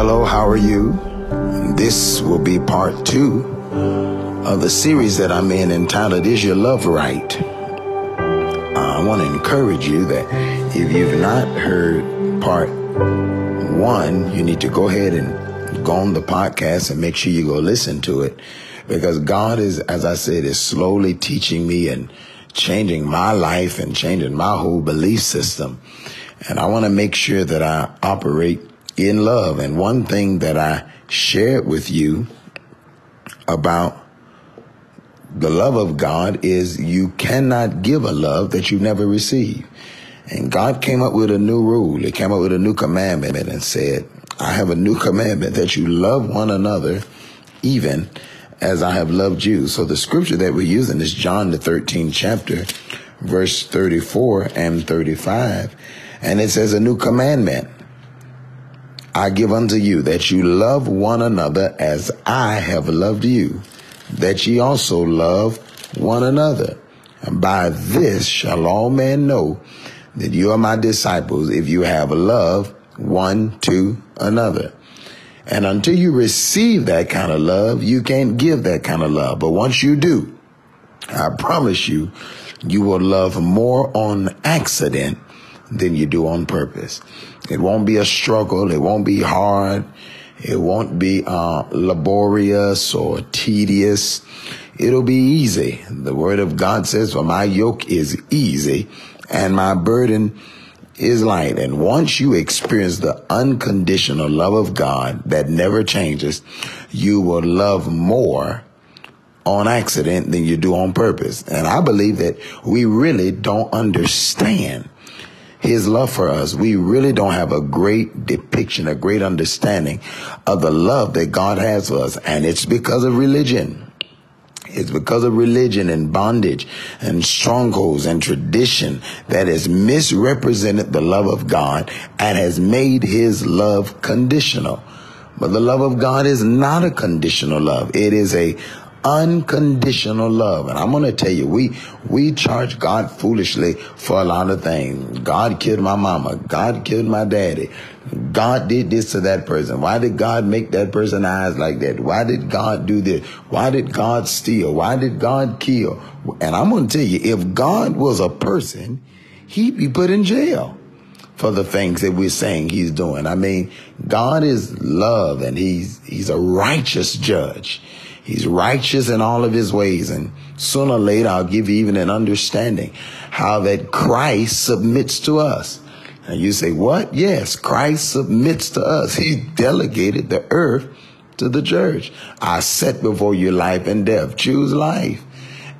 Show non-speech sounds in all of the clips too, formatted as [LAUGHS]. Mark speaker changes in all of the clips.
Speaker 1: hello, how are you? This will be part two of the series that I'm in entitled Is Your Love Right? I want to encourage you that if you've not heard part one, you need to go ahead and go on the podcast and make sure you go listen to it because God is, as I said, is slowly teaching me and changing my life and changing my whole belief system. And I want to make sure that I operate in love. And one thing that I shared with you about the love of God is you cannot give a love that you never received. And God came up with a new rule. He came up with a new commandment and said, I have a new commandment that you love one another even as I have loved you. So the scripture that we're using is John the 13th chapter, verse 34 and 35. And it says a new commandment I give unto you that you love one another as I have loved you, that ye also love one another. And by this shall all men know that you are my disciples if you have love one to another. And until you receive that kind of love, you can't give that kind of love. But once you do, I promise you, you will love more on accident than you do on purpose. It won't be a struggle. It won't be hard. It won't be uh, laborious or tedious. It'll be easy. The word of God says, for my yoke is easy and my burden is light. And once you experience the unconditional love of God that never changes, you will love more on accident than you do on purpose. And I believe that we really don't understand his love for us. We really don't have a great depiction, a great understanding of the love that God has for us. And it's because of religion. It's because of religion and bondage and strongholds and tradition that has misrepresented the love of God and has made his love conditional. But the love of God is not a conditional love. It is a unconditional love. And I'm going to tell you, we, we charge God foolishly for a lot of things. God killed my mama. God killed my daddy. God did this to that person. Why did God make that person eyes like that? Why did God do this? Why did God steal? Why did God kill? And I'm going to tell you, if God was a person, he'd be put in jail for the things that we're saying he's doing. I mean, God is love and he's, he's a righteous judge. He's righteous in all of his ways. And sooner or later, I'll give you even an understanding how that Christ submits to us. And you say, what? Yes, Christ submits to us. He delegated the earth to the church. I set before you life and death. Choose life.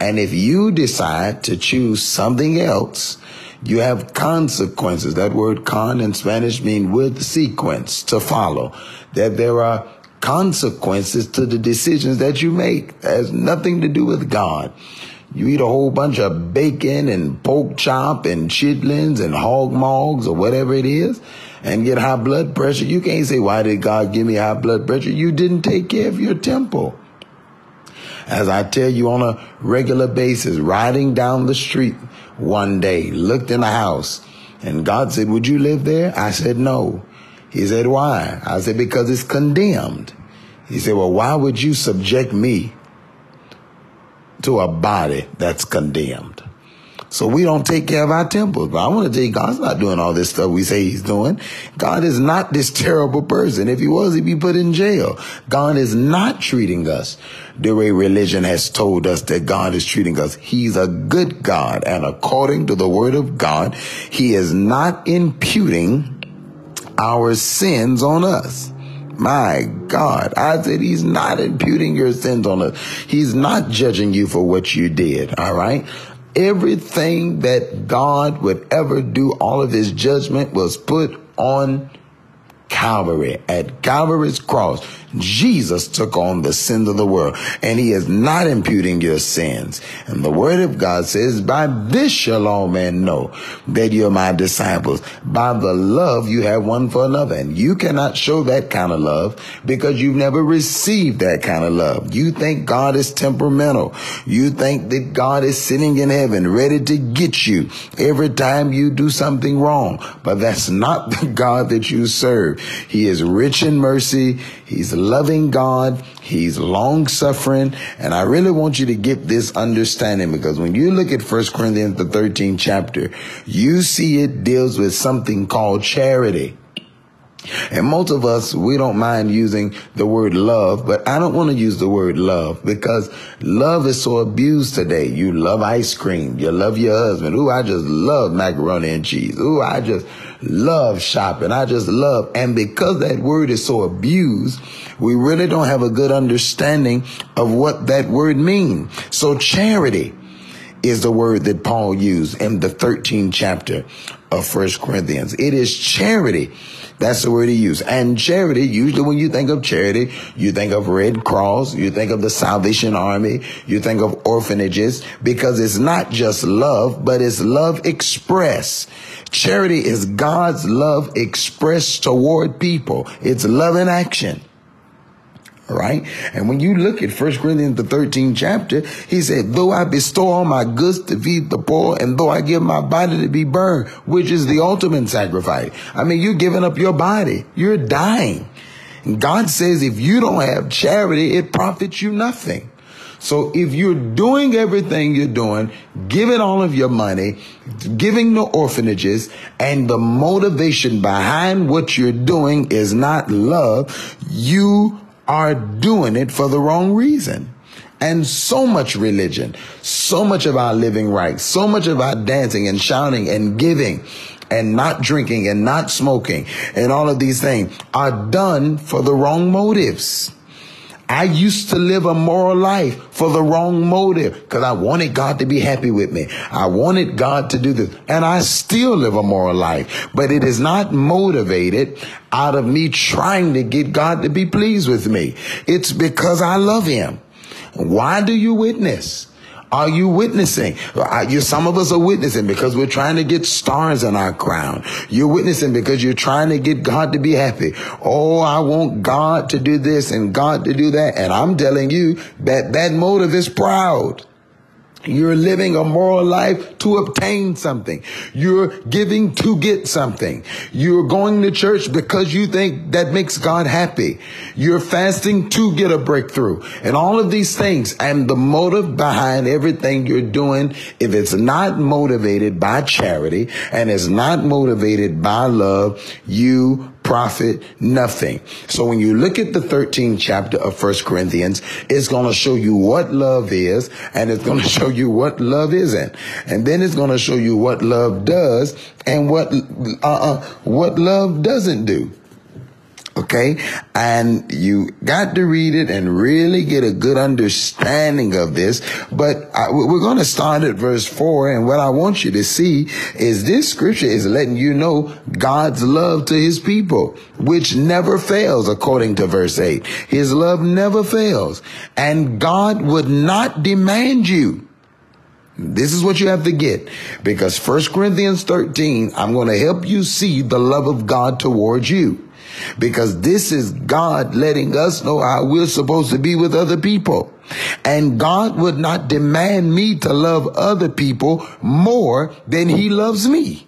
Speaker 1: And if you decide to choose something else, you have consequences. That word con in Spanish means with sequence to follow. That there are consequences to the decisions that you make. It has nothing to do with God. You eat a whole bunch of bacon and pork chop and chitlins and hog maws or whatever it is and get high blood pressure. You can't say, why did God give me high blood pressure? You didn't take care of your temple. As I tell you on a regular basis, riding down the street one day, looked in a house and God said, would you live there? I said, no. He said, why? I said, because it's condemned. He said, well, why would you subject me to a body that's condemned? So we don't take care of our temples. But I want to tell you, God's not doing all this stuff we say he's doing. God is not this terrible person. If he was, he'd be put in jail. God is not treating us the way religion has told us that God is treating us. He's a good God. And according to the word of God, he is not imputing our sins on us. My God, I said he's not imputing your sins on us. He's not judging you for what you did. All right. Everything that God would ever do, all of his judgment was put on Calvary. At Calvary's cross, Jesus took on the sins of the world, and he is not imputing your sins. And the word of God says, by this shall all men know that you're my disciples, by the love you have one for another. And you cannot show that kind of love because you've never received that kind of love. You think God is temperamental. You think that God is sitting in heaven ready to get you every time you do something wrong. But that's not the [LAUGHS] God that you serve. He is rich in mercy. He's loving God. He's long suffering. And I really want you to get this understanding because when you look at 1 Corinthians, the 13th chapter, you see it deals with something called charity. And most of us, we don't mind using the word love, but I don't want to use the word love because love is so abused today. You love ice cream. You love your husband. Ooh, I just love macaroni and cheese. Ooh, I just love shopping. I just love. And because that word is so abused, we really don't have a good understanding of what that word means. So charity is the word that Paul used in the 13th chapter of First Corinthians. It is charity that's the word he used. And charity, usually when you think of charity, you think of Red Cross, you think of the Salvation Army, you think of orphanages, because it's not just love, but it's love expressed. Charity is God's love expressed toward people. It's love in action. All right. And when you look at First Corinthians, the 13th chapter, he said, though I bestow all my goods to feed the poor and though I give my body to be burned, which is the ultimate sacrifice. I mean, you're giving up your body. You're dying. And God says if you don't have charity, it profits you nothing. So if you're doing everything you're doing, giving all of your money, giving the orphanages, and the motivation behind what you're doing is not love, you are doing it for the wrong reason. And so much religion, so much of our living right, so much of our dancing and shouting and giving and not drinking and not smoking and all of these things are done for the wrong motives. I used to live a moral life for the wrong motive because I wanted God to be happy with me. I wanted God to do this. And I still live a moral life, but it is not motivated out of me trying to get God to be pleased with me. It's because I love him. Why do you witness? Are you witnessing? You, some of us are witnessing because we're trying to get stars in our crown. You're witnessing because you're trying to get God to be happy. Oh, I want God to do this and God to do that. And I'm telling you that that motive is proud. You're living a moral life to obtain something. You're giving to get something. You're going to church because you think that makes God happy. You're fasting to get a breakthrough and all of these things. And the motive behind everything you're doing, if it's not motivated by charity and it's not motivated by love, you profit nothing. So when you look at the 13th chapter of First Corinthians, it's going to show you what love is and it's going [LAUGHS] to show you what love isn't. And then it's going to show you what love does and what, uh, uh, what love doesn't do. Okay. And you got to read it and really get a good understanding of this. But I, we're going to start at verse four. And what I want you to see is this scripture is letting you know God's love to his people, which never fails, according to verse eight. His love never fails. And God would not demand you. This is what you have to get because First Corinthians 13, I'm going to help you see the love of God towards you because this is God letting us know how we're supposed to be with other people. And God would not demand me to love other people more than he loves me.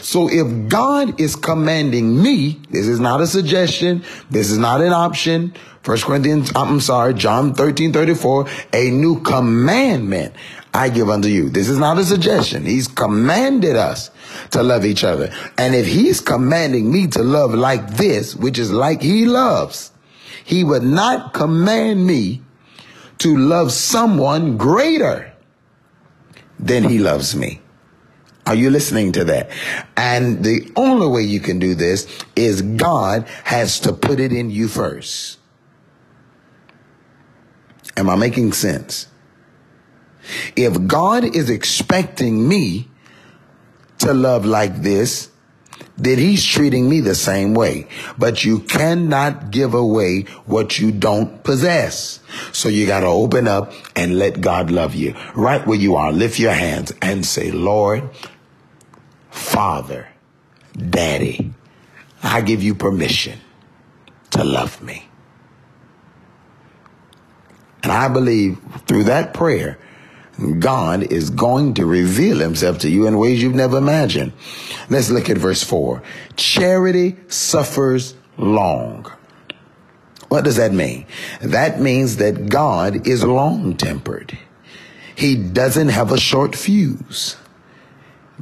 Speaker 1: So if God is commanding me, this is not a suggestion. This is not an option. First Corinthians, I'm sorry, John 13, 34, a new commandment I give unto you. This is not a suggestion. He's commanded us to love each other. And if he's commanding me to love like this, which is like he loves, he would not command me to love someone greater than he loves me. Are you listening to that? And the only way you can do this is God has to put it in you first. Am I making sense? If God is expecting me to love like this, then he's treating me the same way. But you cannot give away what you don't possess. So you got to open up and let God love you. Right where you are, lift your hands and say, Lord, Father, Daddy, I give you permission to love me. And I believe through that prayer, God is going to reveal himself to you in ways you've never imagined. Let's look at verse 4. Charity suffers long. What does that mean? That means that God is long tempered. He doesn't have a short fuse.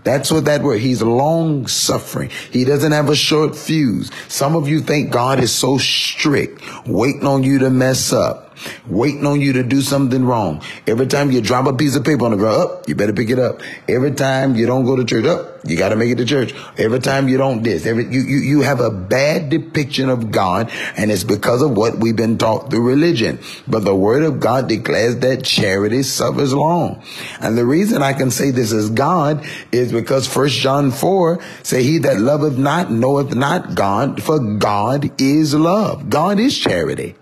Speaker 1: That's what that word. He's long suffering. He doesn't have a short fuse. Some of you think God is so strict, waiting on you to mess up waiting on you to do something wrong. Every time you drop a piece of paper on the ground, up, you better pick it up. Every time you don't go to church, up, you got to make it to church. Every time you don't this, every you, you you have a bad depiction of God, and it's because of what we've been taught through religion. But the Word of God declares that charity suffers long, and the reason I can say this is God is because First John four say, "He that loveth not knoweth not God, for God is love. God is charity."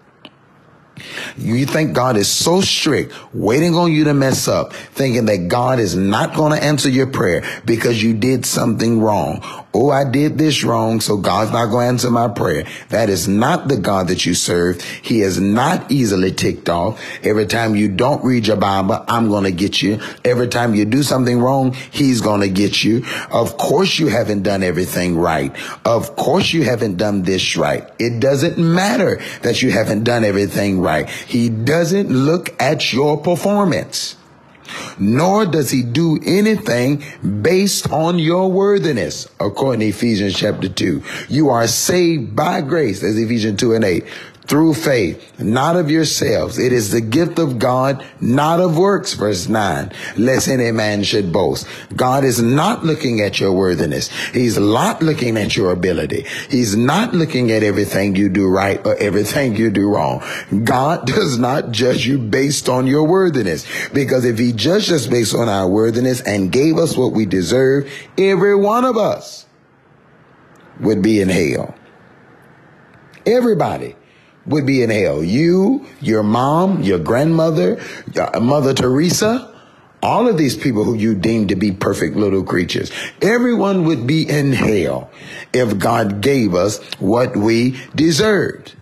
Speaker 1: You think God is so strict, waiting on you to mess up, thinking that God is not going to answer your prayer because you did something wrong. Oh, I did this wrong, so God's not going to answer my prayer. That is not the God that you serve. He is not easily ticked off. Every time you don't read your Bible, I'm going to get you. Every time you do something wrong, He's going to get you. Of course you haven't done everything right. Of course you haven't done this right. It doesn't matter that you haven't done everything right. He doesn't look at your performance nor does he do anything based on your worthiness, according to Ephesians chapter 2. You are saved by grace, as Ephesians 2 and 8, through faith, not of yourselves. It is the gift of God, not of works, verse 9, lest any man should boast. God is not looking at your worthiness. He's not looking at your ability. He's not looking at everything you do right or everything you do wrong. God [LAUGHS] does not judge you based on your worthiness. Because if he judged us based on our worthiness and gave us what we deserve, every one of us would be in hell. Everybody would be in hell. You, your mom, your grandmother, uh, Mother Teresa, all of these people who you deem to be perfect little creatures, everyone would be in hell if God gave us what we deserved.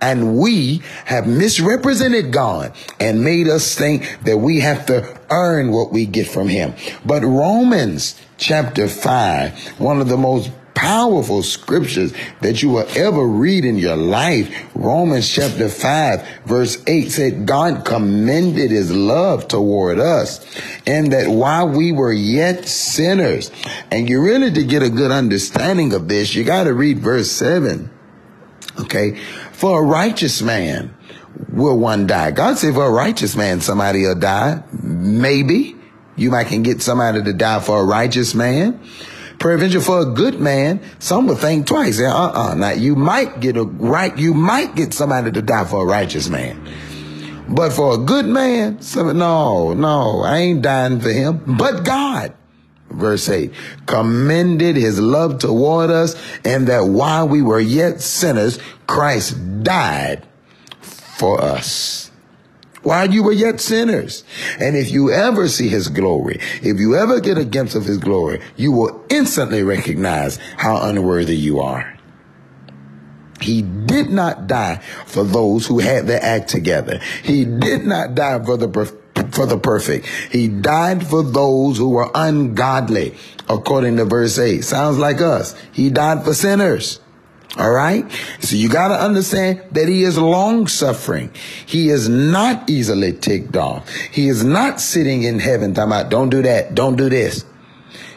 Speaker 1: And we have misrepresented God and made us think that we have to earn what we get from Him. But Romans chapter 5, one of the most powerful scriptures that you will ever read in your life. Romans chapter 5 verse 8 said, God commended his love toward us and that while we were yet sinners, and you really to get a good understanding of this, you got to read verse 7. Okay. For a righteous man will one die. God said for a righteous man, somebody will die. Maybe you might can get somebody to die for a righteous man. Prevention for a good man, some would think twice. Uh-uh. Now you might get a right, you might get somebody to die for a righteous man. But for a good man, some, no, no, I ain't dying for him. But God, verse 8, commended his love toward us, and that while we were yet sinners, Christ died for us while you were yet sinners. And if you ever see his glory, if you ever get a glimpse of his glory, you will instantly recognize how unworthy you are. He did not die for those who had their act together. He did not die for the for the perfect. He died for those who were ungodly, according to verse 8. Sounds like us. He died for sinners. All right. So you got to understand that he is long suffering. He is not easily ticked off. He is not sitting in heaven talking about, don't do that. Don't do this.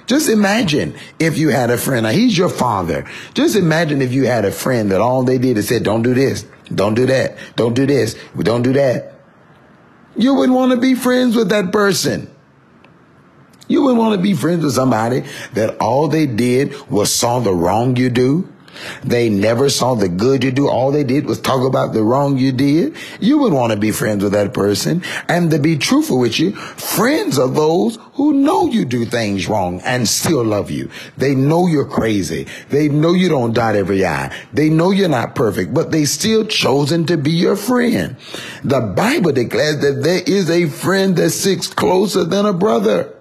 Speaker 1: Just imagine if you had a friend. Now he's your father. Just imagine if you had a friend that all they did is said, don't do this. Don't do that. Don't do this. Don't do that. You wouldn't want to be friends with that person. You wouldn't want to be friends with somebody that all they did was saw the wrong you do they never saw the good you do. All they did was talk about the wrong you did. You would want to be friends with that person. And to be truthful with you, friends are those who know you do things wrong and still love you. They know you're crazy. They know you don't dot every I. They know you're not perfect, but they still chosen to be your friend. The Bible declares that there is a friend that sits closer than a brother.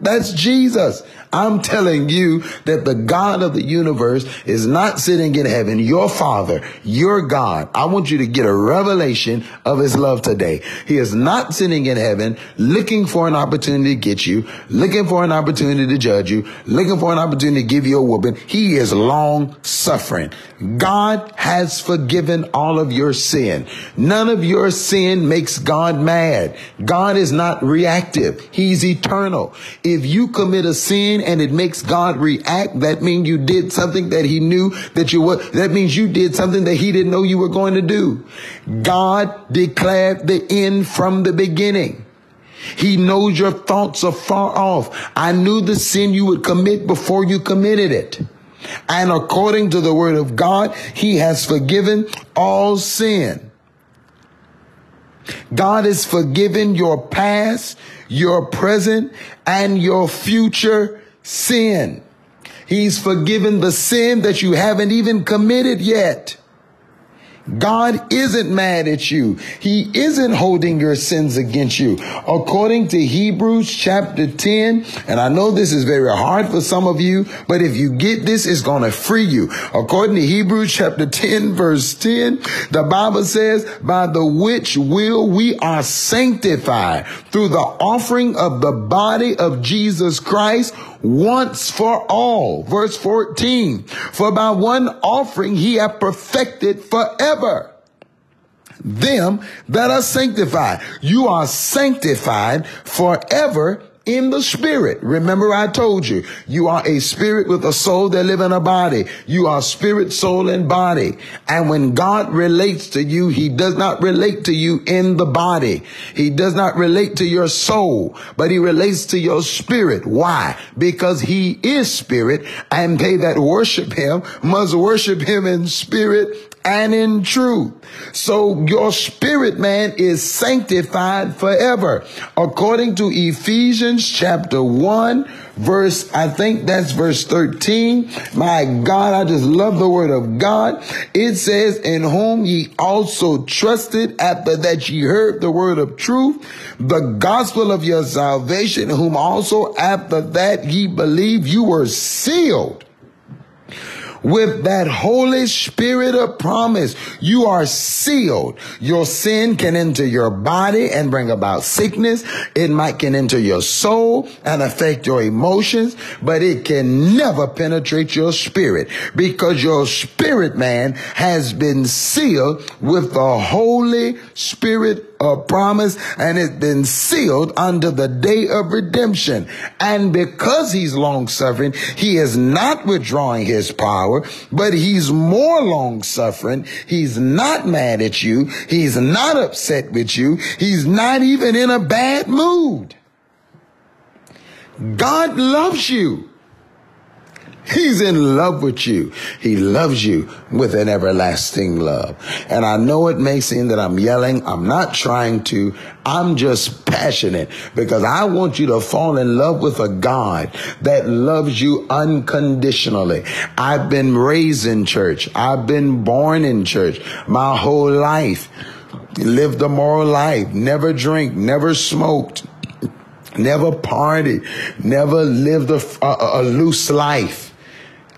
Speaker 1: That's Jesus. I'm telling you that the God of the universe is not sitting in heaven. Your Father, your God. I want you to get a revelation of his love today. He is not sitting in heaven looking for an opportunity to get you, looking for an opportunity to judge you, looking for an opportunity to give you a whooping. He is long suffering. God has forgiven all of your sin. None of your sin makes God mad. God is not reactive. He's eternal. If you commit a sin and it makes God react, that means you did something that he knew that you were, that means you did something that he didn't know you were going to do. God declared the end from the beginning. He knows your thoughts are far off. I knew the sin you would commit before you committed it. And according to the word of God, he has forgiven all sin. God has forgiven your past, your present, and your future sin. He's forgiven the sin that you haven't even committed yet. God isn't mad at you. He isn't holding your sins against you. According to Hebrews chapter 10, and I know this is very hard for some of you, but if you get this, it's going to free you. According to Hebrews chapter 10, verse 10, the Bible says, by the which will we are sanctified through the offering of the body of Jesus Christ once for all. Verse 14, for by one offering he hath perfected forever them that are sanctified. You are sanctified forever in the spirit. Remember I told you, you are a spirit with a soul that live in a body. You are spirit, soul, and body. And when God relates to you, he does not relate to you in the body. He does not relate to your soul, but he relates to your spirit. Why? Because he is spirit and they that worship him must worship him in spirit and in truth. So your spirit man is sanctified forever. According to Ephesians chapter 1, verse, I think that's verse 13. My God, I just love the word of God. It says, in whom ye also trusted after that ye heard the word of truth, the gospel of your salvation, whom also after that ye believe you were sealed with that Holy Spirit of promise. You are sealed. Your sin can enter your body and bring about sickness. It might can enter your soul and affect your emotions, but it can never penetrate your spirit because your spirit man has been sealed with the Holy Spirit a promise and it's been sealed under the day of redemption. And because he's long suffering, he is not withdrawing his power, but he's more long suffering. He's not mad at you. He's not upset with you. He's not even in a bad mood. God loves you. He's in love with you. He loves you with an everlasting love. And I know it may seem that I'm yelling. I'm not trying to. I'm just passionate because I want you to fall in love with a God that loves you unconditionally. I've been raised in church. I've been born in church my whole life. Lived a moral life, never drink, never smoked, never partied, never lived a, a, a loose life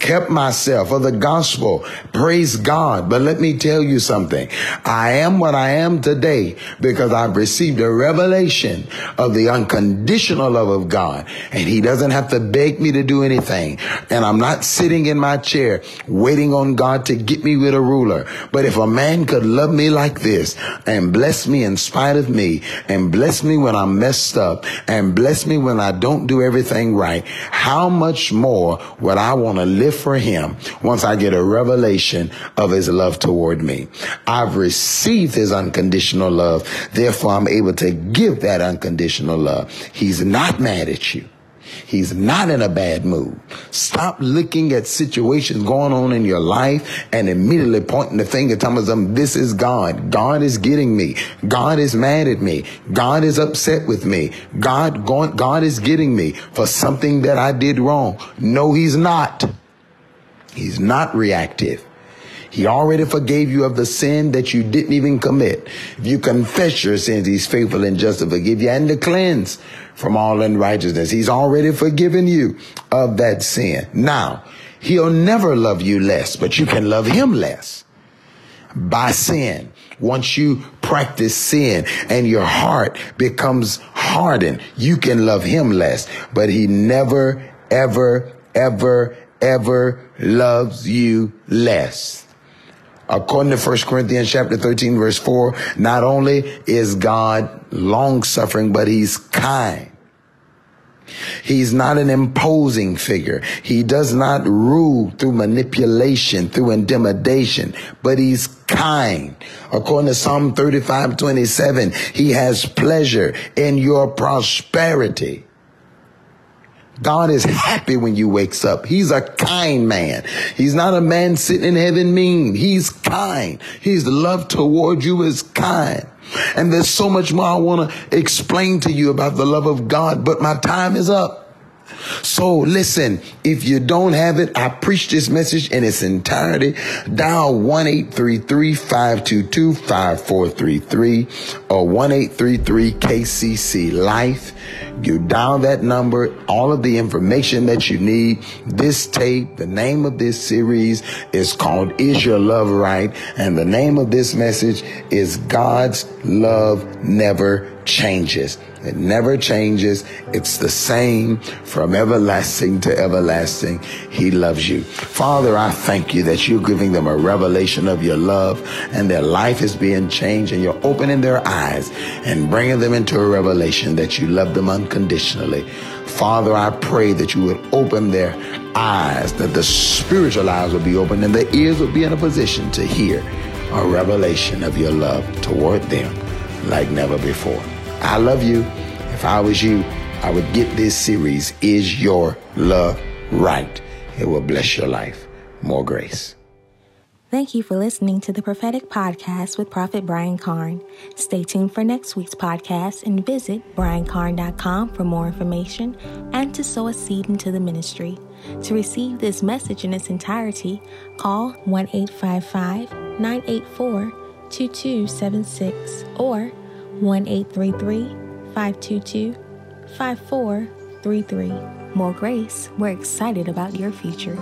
Speaker 1: kept myself for the gospel. Praise God. But let me tell you something. I am what I am today because I've received a revelation of the unconditional love of God. And he doesn't have to beg me to do anything. And I'm not sitting in my chair waiting on God to get me with a ruler. But if a man could love me like this and bless me in spite of me and bless me when I'm messed up and bless me when I don't do everything right, how much more would I want to live live for him once I get a revelation of his love toward me. I've received his unconditional love. Therefore, I'm able to give that unconditional love. He's not mad at you. He's not in a bad mood. Stop looking at situations going on in your life and immediately pointing the finger, telling them, this is God. God is getting me. God is mad at me. God is upset with me. God, God is getting me for something that I did wrong. No, he's not. He's not reactive. He already forgave you of the sin that you didn't even commit. If you confess your sins, he's faithful and just to forgive you and to cleanse from all unrighteousness. He's already forgiven you of that sin. Now, he'll never love you less, but you can love him less by sin. Once you practice sin and your heart becomes hardened, you can love him less, but he never, ever, ever, ever loves you less. According to 1 Corinthians chapter 13 verse 4, not only is God long suffering, but he's kind. He's not an imposing figure. He does not rule through manipulation, through intimidation, but he's kind. According to Psalm 35, 27, he has pleasure in your prosperity. God is happy when you wakes up. He's a kind man. He's not a man sitting in heaven mean. He's kind. His love toward you is kind. And there's so much more I want to explain to you about the love of God, but my time is up. So listen, if you don't have it, I preach this message in its entirety. Dial 1-833-522-5433 or 1-833-KCC Life. You dial that number, all of the information that you need. This tape, the name of this series is called Is Your Love Right? And the name of this message is God's Love Never Changes. It never changes. It's the same from everlasting to everlasting. He loves you. Father, I thank you that you're giving them a revelation of your love and their life is being changed and you're opening their eyes and bringing them into a revelation that you love them unconditionally. Father, I pray that you would open their eyes, that the spiritual eyes will be open and their ears will be in a position to hear a revelation of your love toward them like never before. I love you. If I was you, I would get this series, Is Your Love Right? It will bless your life. More grace.
Speaker 2: Thank you for listening to the Prophetic Podcast with Prophet Brian Carn. Stay tuned for next week's podcast and visit briancarn.com for more information and to sow a seed into the ministry. To receive this message in its entirety, call 1 855 984 2276 or 1 522 5433. More grace, we're excited about your future.